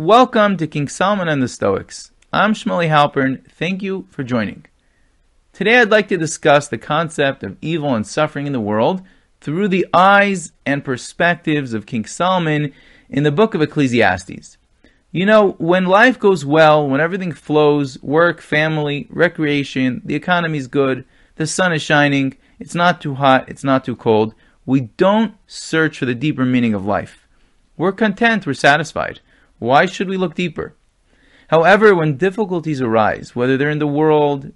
Welcome to King Solomon and the Stoics. I'm Shmuley Halpern. Thank you for joining. Today I'd like to discuss the concept of evil and suffering in the world through the eyes and perspectives of King Solomon in the book of Ecclesiastes. You know, when life goes well, when everything flows, work, family, recreation, the economy's good, the sun is shining, it's not too hot, it's not too cold, we don't search for the deeper meaning of life. We're content, we're satisfied. Why should we look deeper? However, when difficulties arise, whether they're in the world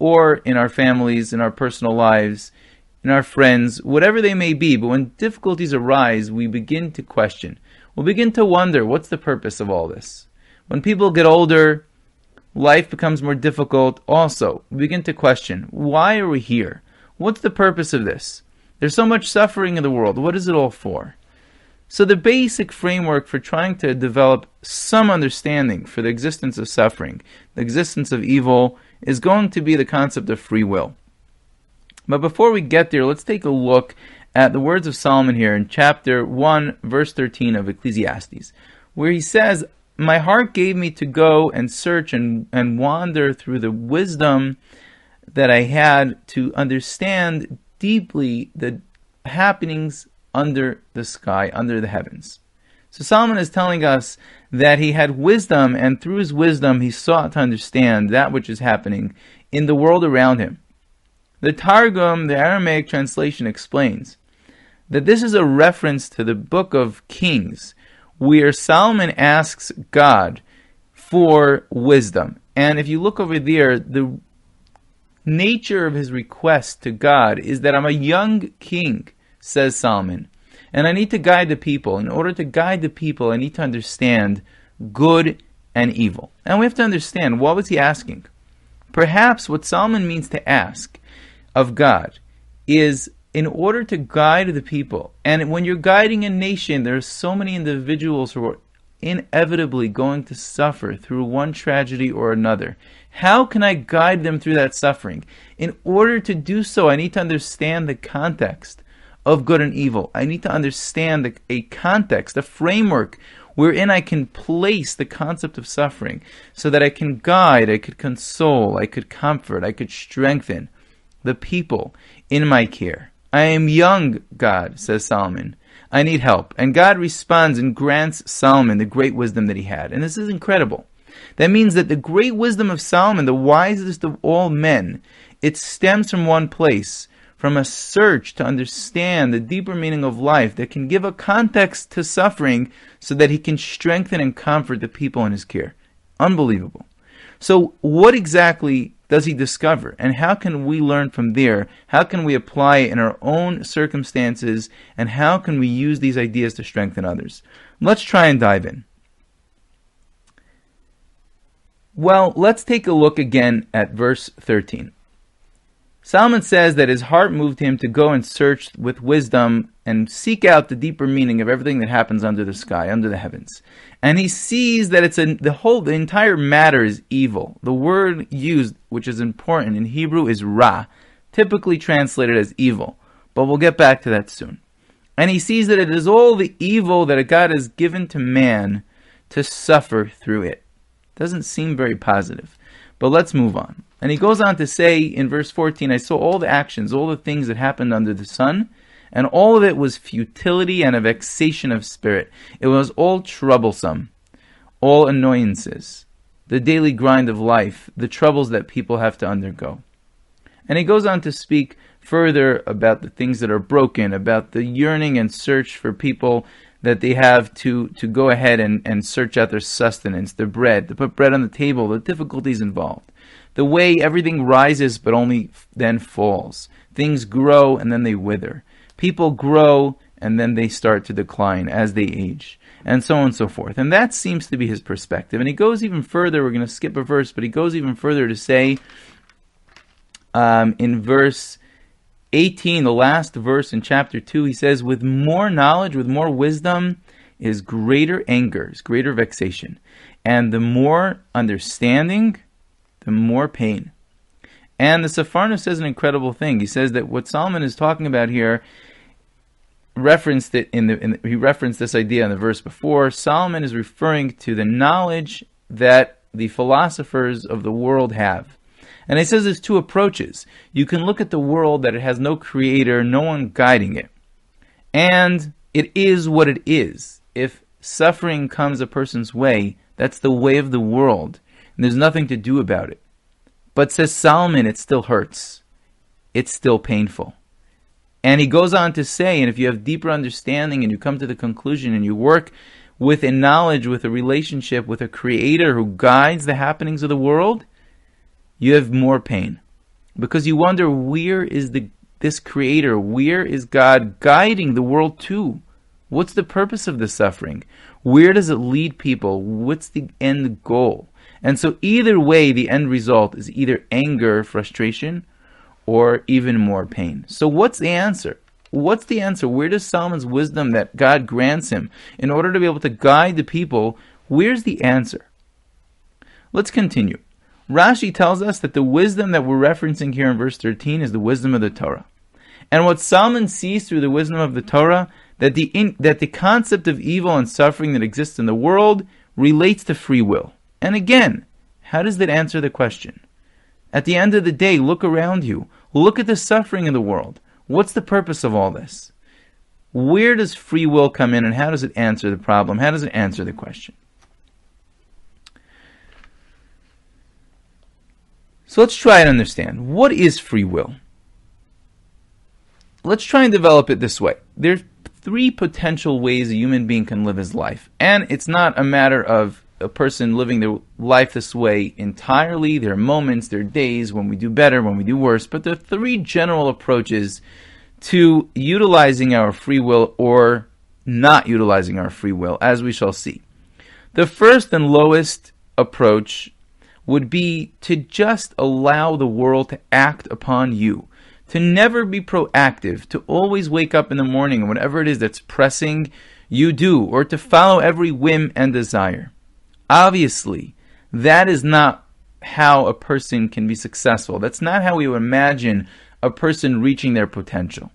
or in our families, in our personal lives, in our friends, whatever they may be, but when difficulties arise, we begin to question. We'll begin to wonder what's the purpose of all this? When people get older, life becomes more difficult also. We begin to question why are we here? What's the purpose of this? There's so much suffering in the world. What is it all for? So, the basic framework for trying to develop some understanding for the existence of suffering, the existence of evil, is going to be the concept of free will. But before we get there, let's take a look at the words of Solomon here in chapter 1, verse 13 of Ecclesiastes, where he says, My heart gave me to go and search and, and wander through the wisdom that I had to understand deeply the happenings under the sky, under the heavens. So Solomon is telling us that he had wisdom, and through his wisdom, he sought to understand that which is happening in the world around him. The Targum, the Aramaic translation, explains that this is a reference to the book of Kings, where Solomon asks God for wisdom. And if you look over there, the nature of his request to God is that I'm a young king, says Solomon, and I need to guide the people. In order to guide the people, I need to understand good and evil. And we have to understand what was he asking? Perhaps what Solomon means to ask of God is in order to guide the people. And when you're guiding a nation, there are so many individuals who are inevitably going to suffer through one tragedy or another. How can I guide them through that suffering? In order to do so, I need to understand the context of good and evil. I need to understand a context, a framework wherein I can place the concept of suffering so that I can guide, I could console, I could comfort, I could strengthen the people in my care. I am young, God, says Solomon. I need help. And God responds and grants Solomon the great wisdom that he had. And this is incredible. That means that the great wisdom of Solomon, the wisest of all men, it stems from one place, from a search to understand the deeper meaning of life that can give a context to suffering so that he can strengthen and comfort the people in his care. Unbelievable. So, what exactly does he discover? And how can we learn from there? How can we apply it in our own circumstances? And how can we use these ideas to strengthen others? Let's try and dive in. Well, let's take a look again at verse 13. Solomon says that his heart moved him to go and search with wisdom and seek out the deeper meaning of everything that happens under the sky, under the heavens. And he sees that it's a, the whole, the entire matter is evil. The word used, which is important in Hebrew, is ra, typically translated as evil. But we'll get back to that soon. And he sees that it is all the evil that God has given to man to suffer through it. Doesn't seem very positive. But let's move on. And he goes on to say in verse 14, I saw all the actions, all the things that happened under the sun, and all of it was futility and a vexation of spirit. It was all troublesome, all annoyances, the daily grind of life, the troubles that people have to undergo. And he goes on to speak further about the things that are broken, about the yearning and search for people that they have to, to go ahead and, and search out their sustenance, their bread, to put bread on the table, the difficulties involved. The way everything rises but only then falls. Things grow and then they wither people grow and then they start to decline as they age, and so on and so forth. And that seems to be his perspective. And he goes even further, we're going to skip a verse, but he goes even further to say um, in verse 18, the last verse in chapter 2, he says, With more knowledge, with more wisdom, is greater anger, is greater vexation. And the more understanding, more pain. And the Sforno says an incredible thing. He says that what Solomon is talking about here referenced it in the, in the, he referenced this idea in the verse before. Solomon is referring to the knowledge that the philosophers of the world have. And he says there's two approaches. You can look at the world that it has no creator, no one guiding it. And it is what it is. If suffering comes a person's way, that's the way of the world. And there's nothing to do about it. But says Solomon, it still hurts. It's still painful. And he goes on to say, and if you have deeper understanding and you come to the conclusion and you work with a knowledge, with a relationship, with a creator who guides the happenings of the world, you have more pain. Because you wonder where is the this creator, where is God guiding the world to? What's the purpose of the suffering? Where does it lead people? What's the end goal? And so either way, the end result is either anger, frustration, or even more pain. So, what's the answer? What's the answer? Where does Solomon's wisdom that God grants him in order to be able to guide the people? Where's the answer? Let's continue. Rashi tells us that the wisdom that we're referencing here in verse 13 is the wisdom of the Torah. And what Solomon sees through the wisdom of the Torah, that the, in, that the concept of evil and suffering that exists in the world relates to free will. And again, how does that answer the question? At the end of the day, look around you. Look at the suffering in the world. What's the purpose of all this? Where does free will come in and how does it answer the problem? How does it answer the question? So let's try and understand. What is free will? Let's try and develop it this way. There's three potential ways a human being can live his life. And it's not a matter of a person living their life this way entirely. There are moments, there are days when we do better, when we do worse, but there are three general approaches to utilizing our free will or not utilizing our free will, as we shall see. The first and lowest approach would be to just allow the world to act upon you, to never be proactive, to always wake up in the morning and whatever it is that's pressing, you do, or to follow every whim and desire. Obviously, that is not how a person can be successful. That's not how we would imagine a person reaching their potential.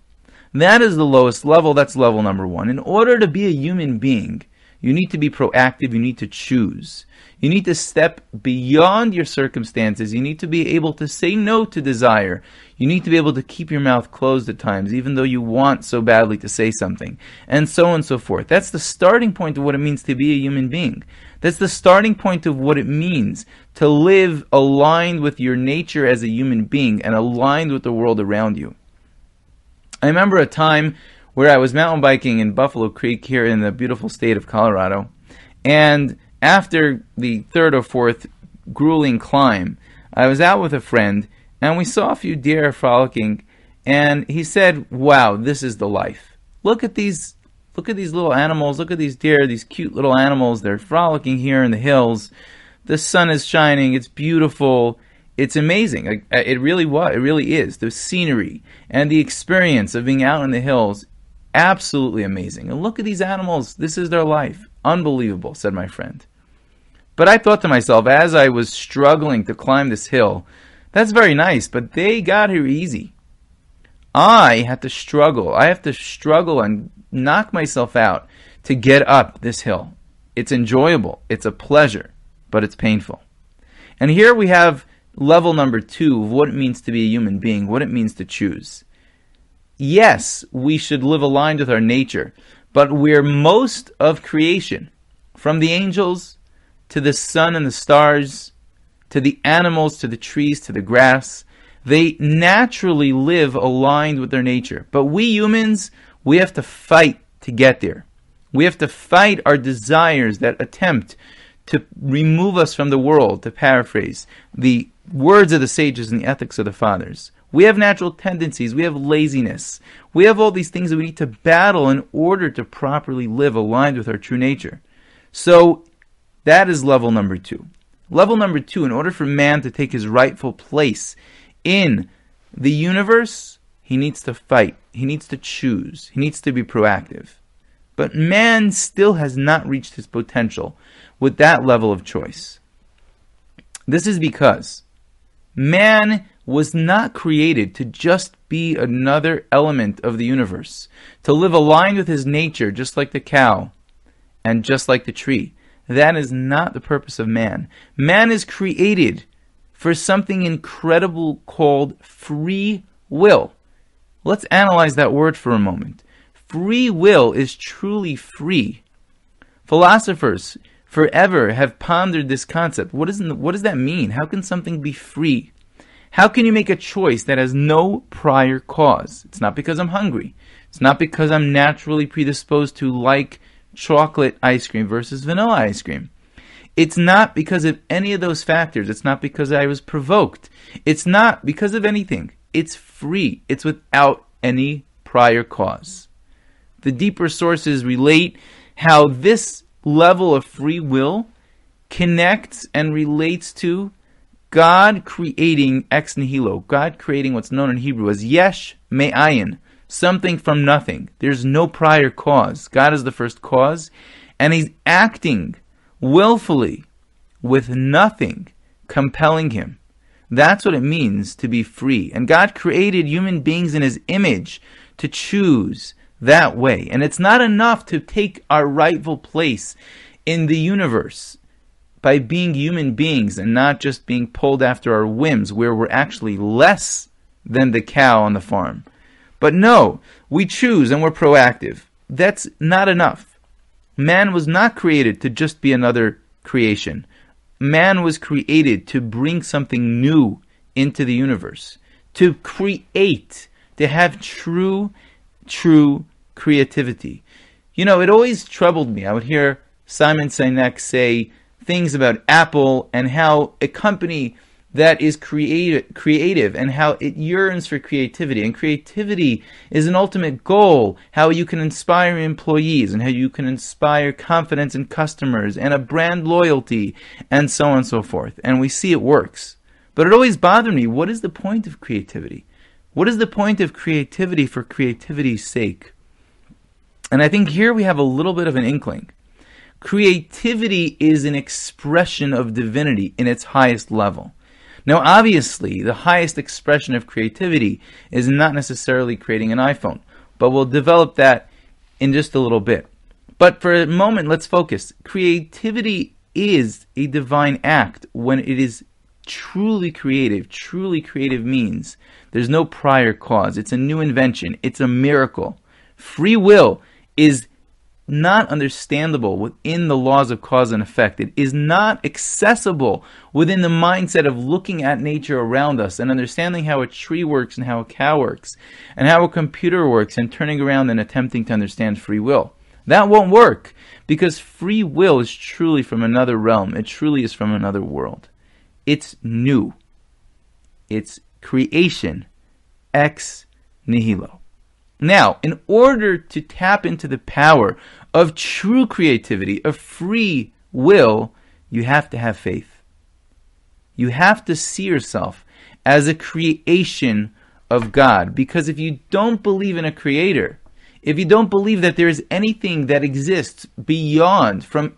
That is the lowest level. That's level number one. In order to be a human being, you need to be proactive. You need to choose. You need to step beyond your circumstances. You need to be able to say no to desire. You need to be able to keep your mouth closed at times, even though you want so badly to say something, and so on and so forth. That's the starting point of what it means to be a human being. That's the starting point of what it means to live aligned with your nature as a human being and aligned with the world around you. I remember a time where I was mountain biking in Buffalo Creek here in the beautiful state of Colorado. And after the third or fourth grueling climb, I was out with a friend and we saw a few deer frolicking. And he said, Wow, this is the life. Look at these Look at these little animals. Look at these deer, these cute little animals. They're frolicking here in the hills. The sun is shining. It's beautiful. It's amazing. Uh, it really was. It really is. The scenery and the experience of being out in the hills, absolutely amazing. And look at these animals. This is their life. Unbelievable, said my friend. But I thought to myself, as I was struggling to climb this hill, that's very nice, but they got here easy. I had to struggle. I have to struggle and knock myself out to get up this hill. It's enjoyable, it's a pleasure, but it's painful. And here we have level number two of what it means to be a human being, what it means to choose. Yes, we should live aligned with our nature, but we're most of creation, from the angels to the sun and the stars, to the animals, to the trees, to the grass. They naturally live aligned with their nature. But we humans, we have to fight to get there. We have to fight our desires that attempt to remove us from the world, to paraphrase the words of the sages and the ethics of the fathers. We have natural tendencies, we have laziness, we have all these things that we need to battle in order to properly live aligned with our true nature. So that is level number two. Level number two, in order for man to take his rightful place in the universe, he needs to fight. He needs to choose. He needs to be proactive. But man still has not reached his potential with that level of choice. This is because man was not created to just be another element of the universe, to live aligned with his nature, just like the cow and just like the tree. That is not the purpose of man. Man is created for something incredible called free will. Let's analyze that word for a moment. Free will is truly free. Philosophers forever have pondered this concept. What, is, what does that mean? How can something be free? How can you make a choice that has no prior cause? It's not because I'm hungry. It's not because I'm naturally predisposed to like chocolate ice cream versus vanilla ice cream. It's not because of any of those factors. It's not because I was provoked. It's not because of anything. It's free. It's without any prior cause. The deeper sources relate how this level of free will connects and relates to God creating ex nihilo, God creating what's known in Hebrew as yesh me'ayin, something from nothing. There's no prior cause. God is the first cause, and He's acting willfully with nothing compelling Him. That's what it means to be free. And God created human beings in His image to choose that way. And it's not enough to take our rightful place in the universe by being human beings and not just being pulled after our whims, where we're actually less than the cow on the farm. But no, we choose and we're proactive. That's not enough. Man was not created to just be another creation. Man was created to bring something new into the universe, to create, to have true, true creativity. You know, it always troubled me. I would hear Simon Sinek say, things about Apple and how a company that is creative, creative and how it yearns for creativity. And creativity is an ultimate goal, how you can inspire employees and how you can inspire confidence in customers and a brand loyalty and so on and so forth. And we see it works. But it always bothered me what is the point of creativity? What is the point of creativity for creativity's sake? And I think here we have a little bit of an inkling. Creativity is an expression of divinity in its highest level. Now, obviously, the highest expression of creativity is not necessarily creating an iPhone, but we'll develop that in just a little bit. But for a moment, let's focus. Creativity is a divine act when it is truly creative. Truly creative means there's no prior cause, it's a new invention, it's a miracle. Free will is not understandable within the laws of cause and effect. It is not accessible within the mindset of looking at nature around us and understanding how a tree works and how a cow works and how a computer works and turning around and attempting to understand free will. That won't work because free will is truly from another realm. It truly is from another world. It's new. It's creation ex nihilo. Now, in order to tap into the power of true creativity, of free will, you have to have faith. You have to see yourself as a creation of God. Because if you don't believe in a creator, if you don't believe that there is anything that exists beyond, from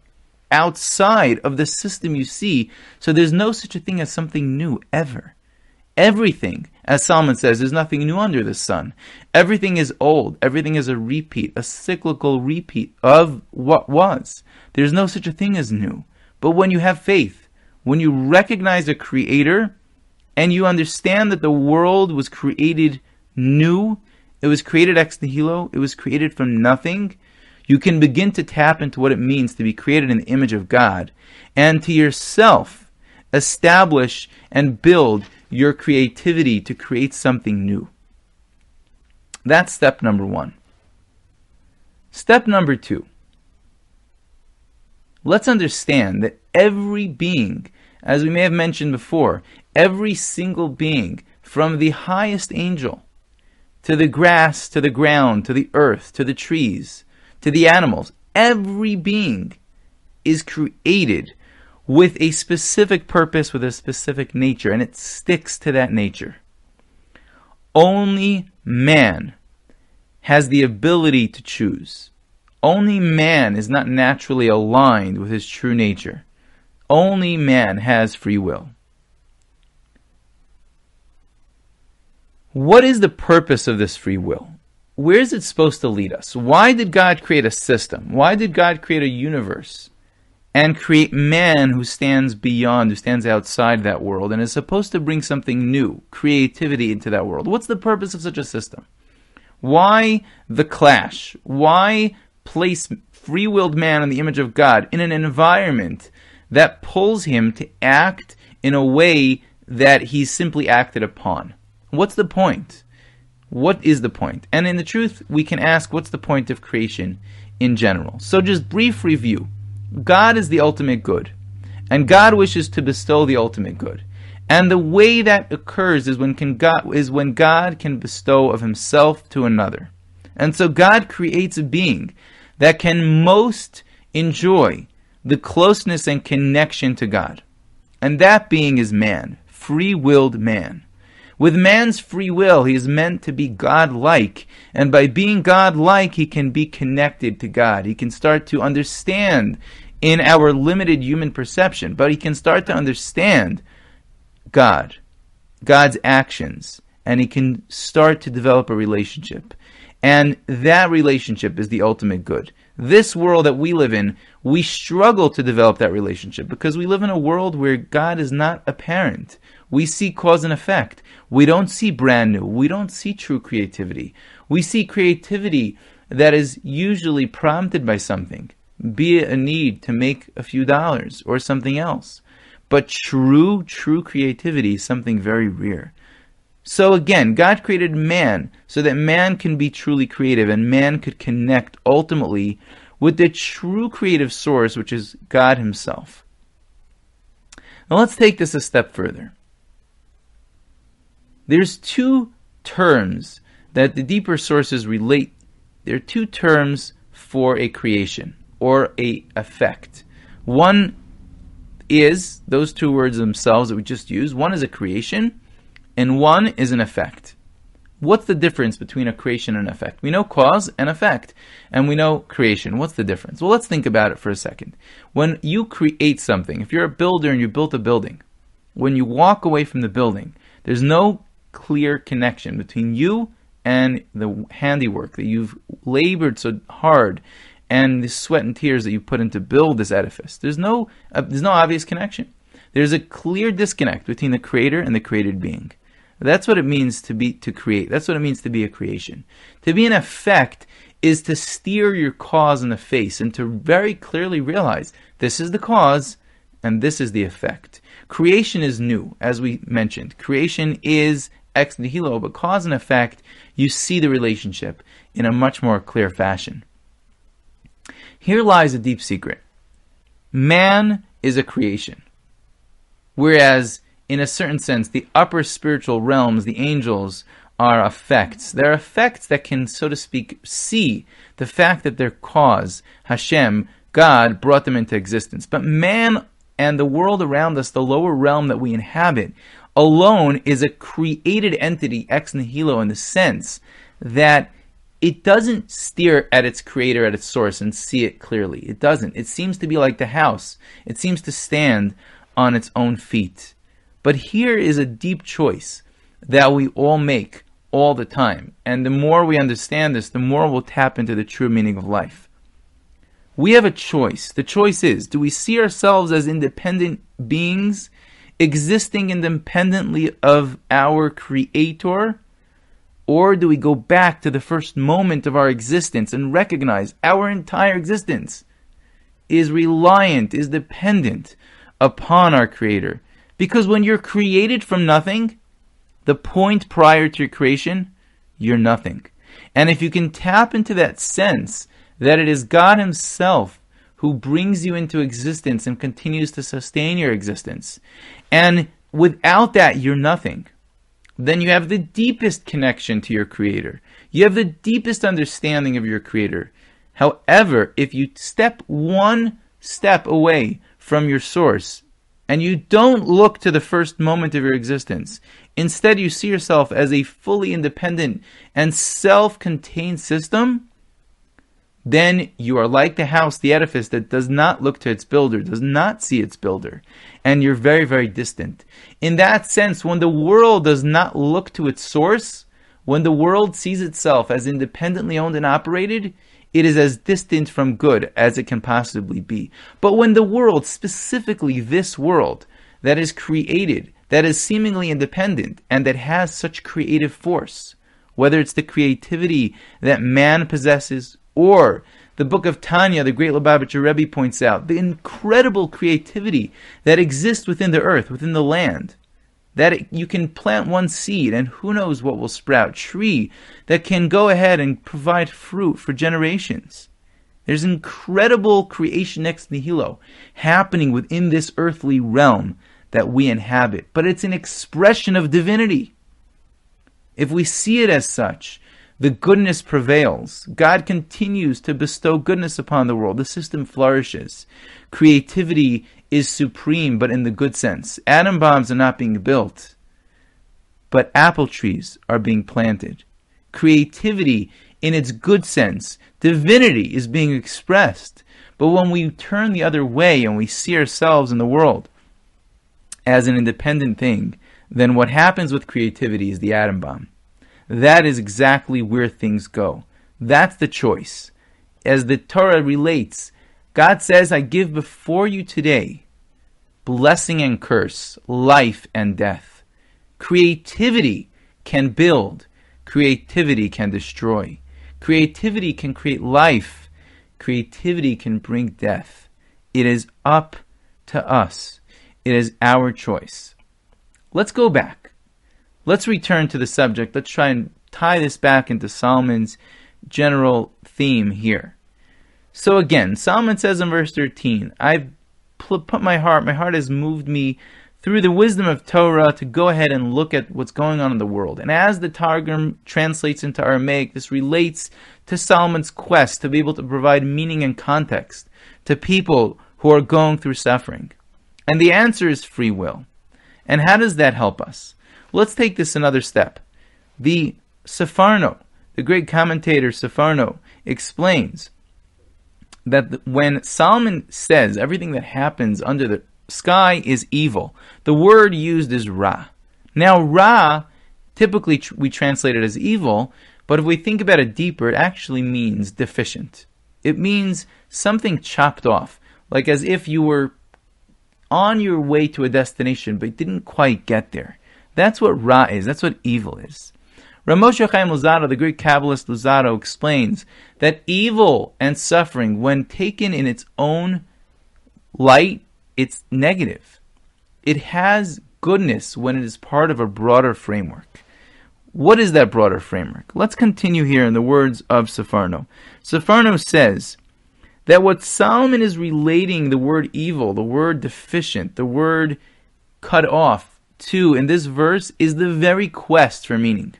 outside of the system you see, so there's no such a thing as something new ever. Everything, as Solomon says, there's nothing new under the sun. Everything is old. Everything is a repeat, a cyclical repeat of what was. There's no such a thing as new. But when you have faith, when you recognize a creator, and you understand that the world was created new, it was created ex nihilo, it was created from nothing, you can begin to tap into what it means to be created in the image of God, and to yourself establish and build your creativity to create something new. That's step number one. Step number two. Let's understand that every being, as we may have mentioned before, every single being, from the highest angel to the grass, to the ground, to the earth, to the trees, to the animals, every being is created with a specific purpose, with a specific nature, and it sticks to that nature. Only man has the ability to choose. Only man is not naturally aligned with his true nature. Only man has free will. What is the purpose of this free will? Where is it supposed to lead us? Why did God create a system? Why did God create a universe and create man who stands beyond, who stands outside that world and is supposed to bring something new, creativity into that world? What's the purpose of such a system? Why the clash? Why place free willed man in the image of God in an environment that pulls him to act in a way that he's simply acted upon? What's the point? What is the point? And in the truth, we can ask what's the point of creation in general. So, just brief review God is the ultimate good, and God wishes to bestow the ultimate good. And the way that occurs is when, can God, is when God can bestow of himself to another. And so God creates a being that can most enjoy the closeness and connection to God. And that being is man, free willed man. With man's free will, he is meant to be God-like, and by being God-like, he can be connected to God. He can start to understand in our limited human perception, but he can start to understand God, God's actions, and he can start to develop a relationship. And that relationship is the ultimate good. This world that we live in, we struggle to develop that relationship because we live in a world where God is not apparent. We see cause and effect. We don't see brand new. We don't see true creativity. We see creativity that is usually prompted by something, be it a need to make a few dollars or something else. But true, true creativity is something very rare. So again, God created man so that man can be truly creative and man could connect ultimately with the true creative source, which is God Himself. Now let's take this a step further. There's two terms that the deeper sources relate. There are two terms for a creation or a effect. One is those two words themselves that we just used. One is a creation, and one is an effect. What's the difference between a creation and an effect? We know cause and effect, and we know creation. What's the difference? Well, let's think about it for a second. When you create something, if you're a builder and you built a building, when you walk away from the building, there's no clear connection between you and the handiwork that you've labored so hard and the sweat and tears that you put in to build this edifice. There's no uh, there's no obvious connection. There's a clear disconnect between the creator and the created being. That's what it means to be to create. That's what it means to be a creation. To be an effect is to steer your cause in the face and to very clearly realize this is the cause and this is the effect. Creation is new, as we mentioned. Creation is ex nihilo, but cause and effect, you see the relationship in a much more clear fashion. Here lies a deep secret. Man is a creation. Whereas, in a certain sense, the upper spiritual realms, the angels, are effects. They're effects that can, so to speak, see the fact that their cause, Hashem, God, brought them into existence. But man and the world around us, the lower realm that we inhabit, alone is a created entity ex nihilo in the sense that it doesn't steer at its creator, at its source, and see it clearly. It doesn't. It seems to be like the house, it seems to stand on its own feet. But here is a deep choice that we all make all the time. And the more we understand this, the more we'll tap into the true meaning of life. We have a choice. The choice is do we see ourselves as independent beings existing independently of our Creator? Or do we go back to the first moment of our existence and recognize our entire existence is reliant, is dependent upon our Creator? Because when you're created from nothing, the point prior to your creation, you're nothing. And if you can tap into that sense that it is God Himself who brings you into existence and continues to sustain your existence. And without that, you're nothing. Then you have the deepest connection to your Creator. You have the deepest understanding of your Creator. However, if you step one step away from your source and you don't look to the first moment of your existence, instead you see yourself as a fully independent and self contained system, then you are like the house, the edifice that does not look to its builder, does not see its builder, and you're very, very distant. In that sense, when the world does not look to its source, When the world sees itself as independently owned and operated, it is as distant from good as it can possibly be. But when the world, specifically this world, that is created, that is seemingly independent, and that has such creative force, whether it's the creativity that man possesses or the book of Tanya, the great Lubavitcher Rebbe points out the incredible creativity that exists within the earth, within the land. That it, you can plant one seed and who knows what will sprout. Tree that can go ahead and provide fruit for generations. There's incredible creation ex nihilo happening within this earthly realm that we inhabit, but it's an expression of divinity. If we see it as such, the goodness prevails. God continues to bestow goodness upon the world. The system flourishes. Creativity is supreme, but in the good sense. Atom bombs are not being built, but apple trees are being planted. Creativity in its good sense, divinity is being expressed. But when we turn the other way and we see ourselves in the world as an independent thing, then what happens with creativity is the atom bomb. That is exactly where things go. That's the choice. As the Torah relates, God says, I give before you today blessing and curse, life and death. Creativity can build, creativity can destroy. Creativity can create life, creativity can bring death. It is up to us. It is our choice. Let's go back. Let's return to the subject. Let's try and tie this back into Solomon's general theme here. So again, Solomon says in verse 13, I've put my heart, my heart has moved me through the wisdom of Torah to go ahead and look at what's going on in the world. And as the Targum translates into Aramaic, this relates to Solomon's quest to be able to provide meaning and context to people who are going through suffering. And the answer is free will. And how does that help us? Let's take this another step. The Sforno, the great commentator Sforno, explains that when Solomon says everything that happens under the sky is evil, the word used is Ra. Now, Ra, typically tr- we translate it as evil, but if we think about it deeper, it actually means deficient. It means something chopped off, like as if you were on your way to a destination but didn't quite get there. That's what Ra is. That's what evil is. Ramosha Chaim Luzzatto, the Greek Kabbalist Luzzatto, explains that evil and suffering, when taken in its own light, it's negative. It has goodness when it is part of a broader framework. What is that broader framework? Let's continue here in the words of Sforno. Sforno says that what Solomon is relating the word evil, the word deficient, the word cut off, to in this verse is the very quest for meaning.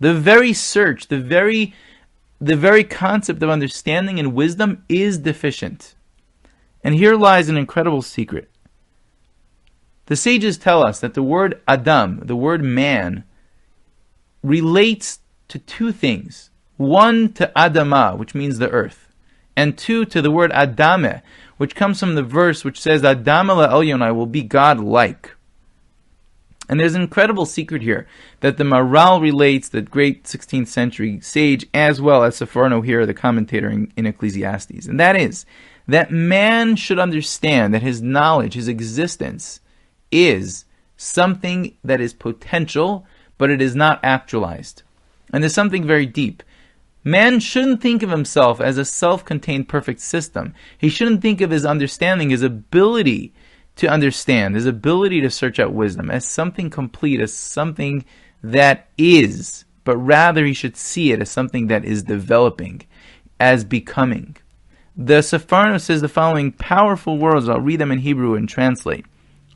The very search, the very the very concept of understanding and wisdom is deficient. And here lies an incredible secret. The sages tell us that the word Adam, the word man, relates to two things. One to Adama, which means the earth, and two to the word Adame, which comes from the verse which says Adameh l'Elyon will be God like. And there's an incredible secret here that the Maharal relates, that great 16th century sage, as well as Sforno here, the commentator in, in Ecclesiastes. And that is that man should understand that his knowledge, his existence, is something that is potential, but it is not actualized. And there's something very deep. Man shouldn't think of himself as a self contained perfect system. He shouldn't think of his understanding, his ability to understand, his ability to search out wisdom as something complete, as something that is, but rather he should see it as something that is developing, as becoming. The Sforno says the following powerful words. I'll read them in Hebrew and translate.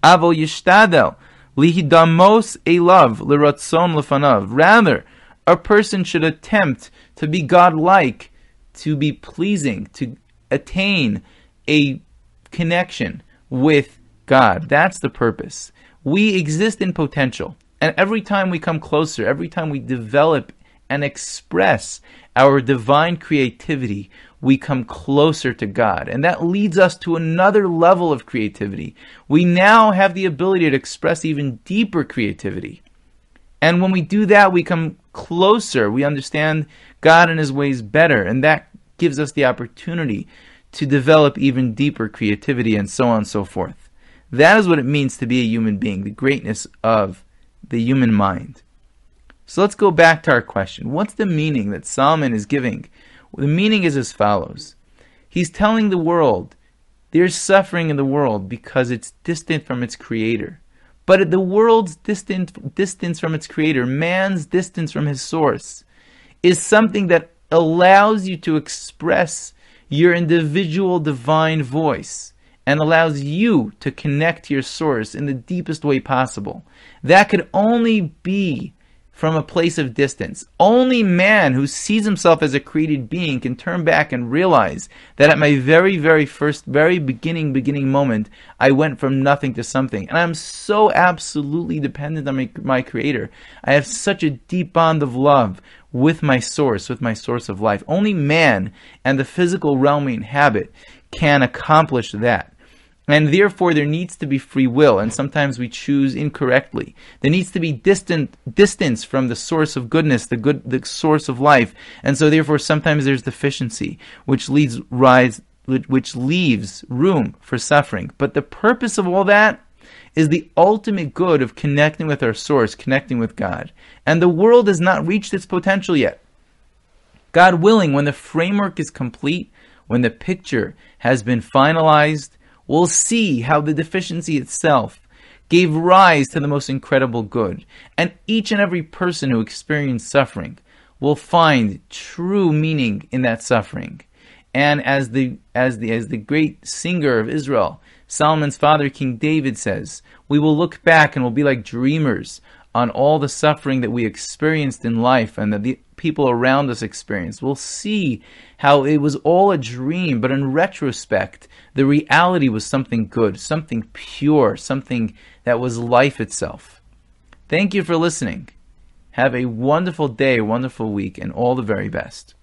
Avol yishtadel lihidamos elav liratzon lefanav. Rather, a person should attempt to be God-like, to be pleasing, to attain a connection with God. That's the purpose. We exist in potential. And every time we come closer, every time we develop and express our divine creativity, we come closer to God. And that leads us to another level of creativity. We now have the ability to express even deeper creativity. And when we do that, we come closer. We understand God and His ways better, and that gives us the opportunity to develop even deeper creativity and so on and so forth. That is what it means to be a human being, the greatness of the human mind. So let's go back to our question. What's the meaning that Solomon is giving? Well, the meaning is as follows. He's telling the world there's suffering in the world because it's distant from its creator. But the world's distant, distance from its creator, man's distance from his source, is something that allows you to express your individual divine voice and allows you to connect to your source in the deepest way possible. That could only be from a place of distance. Only man who sees himself as a created being can turn back and realize that at my very, very first, very beginning, beginning moment, I went from nothing to something. And I'm so absolutely dependent on my, my creator. I have such a deep bond of love with my source, with my source of life. Only man and the physical realm we inhabit can accomplish that. And therefore, there needs to be free will, and sometimes we choose incorrectly. There needs to be distant distance from the source of goodness, the good, the source of life, and so therefore, sometimes there's deficiency, which leads rise, which leaves room for suffering. But the purpose of all that is the ultimate good of connecting with our source, connecting with God. And the world has not reached its potential yet. God willing, when the framework is complete, when the picture has been finalized, we'll see how the deficiency itself gave rise to the most incredible good. And each and every person who experienced suffering will find true meaning in that suffering. And as the as the as the great singer of Israel, Solomon's father King David says, we will look back and we'll be like dreamers on all the suffering that we experienced in life and that the people around us experienced. We'll see how it was all a dream, but in retrospect, the reality was something good, something pure, something that was life itself. Thank you for listening. Have a wonderful day, wonderful week, and all the very best.